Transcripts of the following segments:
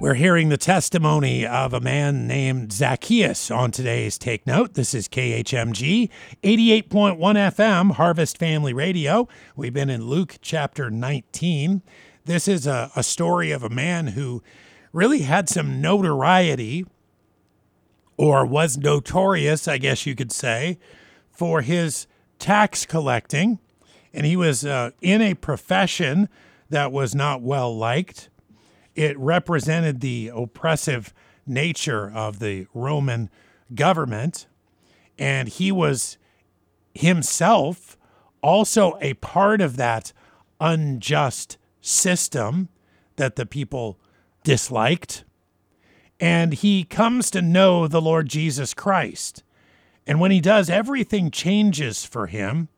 We're hearing the testimony of a man named Zacchaeus on today's Take Note. This is KHMG 88.1 FM, Harvest Family Radio. We've been in Luke chapter 19. This is a, a story of a man who really had some notoriety or was notorious, I guess you could say, for his tax collecting. And he was uh, in a profession that was not well liked it represented the oppressive nature of the Roman government. And he was himself also a part of that unjust system that the people disliked. And he comes to know the Lord Jesus Christ. And when he does, everything changes for him.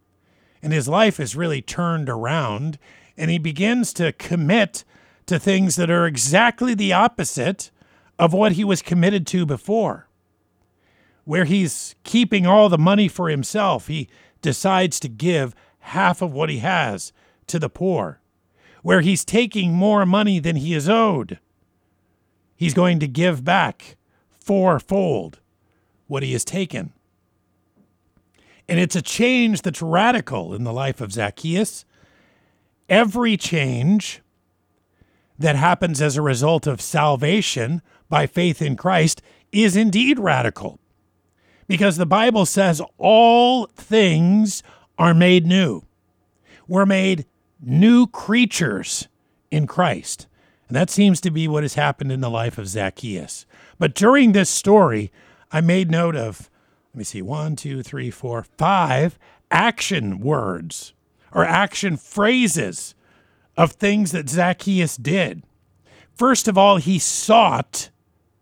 And his life is really turned around. And he begins to commit to things that are exactly the opposite of what he was committed to before. Where he's keeping all the money for himself, he decides to give half of what he has to the poor. Where he's taking more money than he is owed, he's going to give back fourfold what he has taken. And it's a change that's radical in the life of Zacchaeus. Every change that happens as a result of salvation by faith in Christ is indeed radical. Because the Bible says all things are made new. We're made new creatures in Christ. And that seems to be what has happened in the life of Zacchaeus. But during this story, I made note of, let me see, one, two, three, four, five action words or action phrases of things that Zacchaeus did. First of all, he sought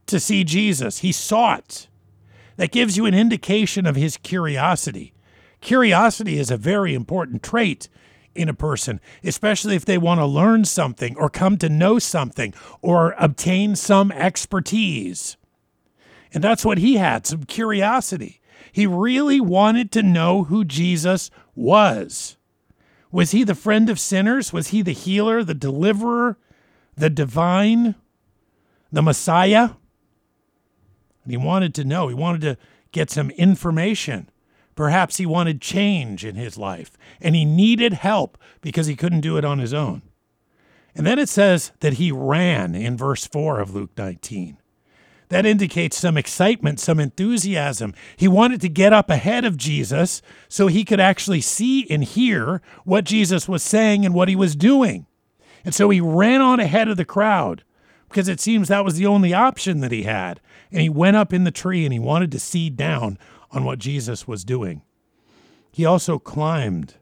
to see Jesus. He sought. That gives you an indication of his curiosity. Curiosity is a very important trait in a person, especially if they want to learn something or come to know something or obtain some expertise. And that's what he had some curiosity. He really wanted to know who Jesus was. Was he the friend of sinners? Was he the healer, the deliverer, the divine, the Messiah? And he wanted to know, he wanted to get some information. Perhaps he wanted change in his life and he needed help because he couldn't do it on his own. And then it says that he ran in verse 4 of Luke 19. That indicates some excitement, some enthusiasm. He wanted to get up ahead of Jesus so he could actually see and hear what Jesus was saying and what he was doing. And so he ran on ahead of the crowd because it seems that was the only option that he had. And he went up in the tree and he wanted to see down on what Jesus was doing. He also climbed.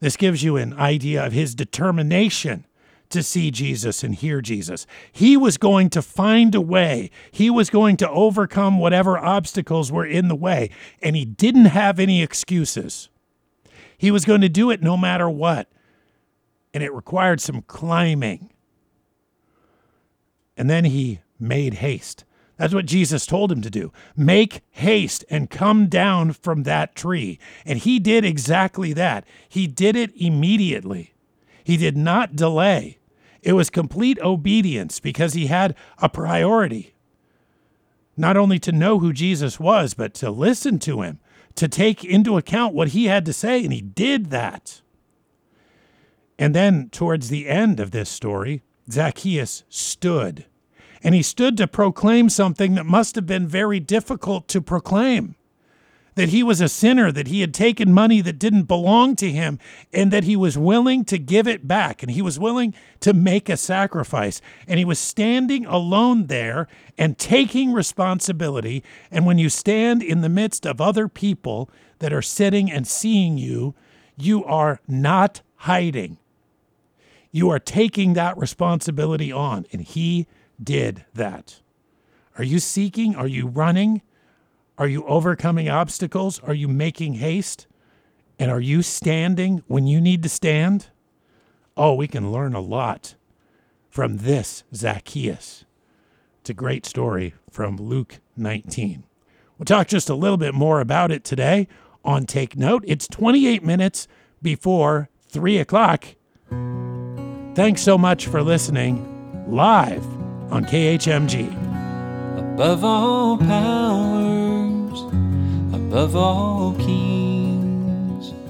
This gives you an idea of his determination to see Jesus and hear Jesus. He was going to find a way. He was going to overcome whatever obstacles were in the way, and he didn't have any excuses. He was going to do it no matter what. And it required some climbing. And then he made haste. That's what Jesus told him to do. Make haste and come down from that tree. And he did exactly that. He did it immediately. He did not delay. It was complete obedience because he had a priority. Not only to know who Jesus was, but to listen to him, to take into account what he had to say, and he did that. And then, towards the end of this story, Zacchaeus stood. And he stood to proclaim something that must have been very difficult to proclaim that he was a sinner, that he had taken money that didn't belong to him, and that he was willing to give it back, and he was willing to make a sacrifice. And he was standing alone there and taking responsibility. And when you stand in the midst of other people that are sitting and seeing you, you are not hiding. You are taking that responsibility on, and he did that. Are you seeking? Are you running? Are you overcoming obstacles? Are you making haste? And are you standing when you need to stand? Oh, we can learn a lot from this Zacchaeus. It's a great story from Luke 19. We'll talk just a little bit more about it today on Take Note. It's 28 minutes before 3 o'clock. Thanks so much for listening live on KHMG. Above all powers, above all kings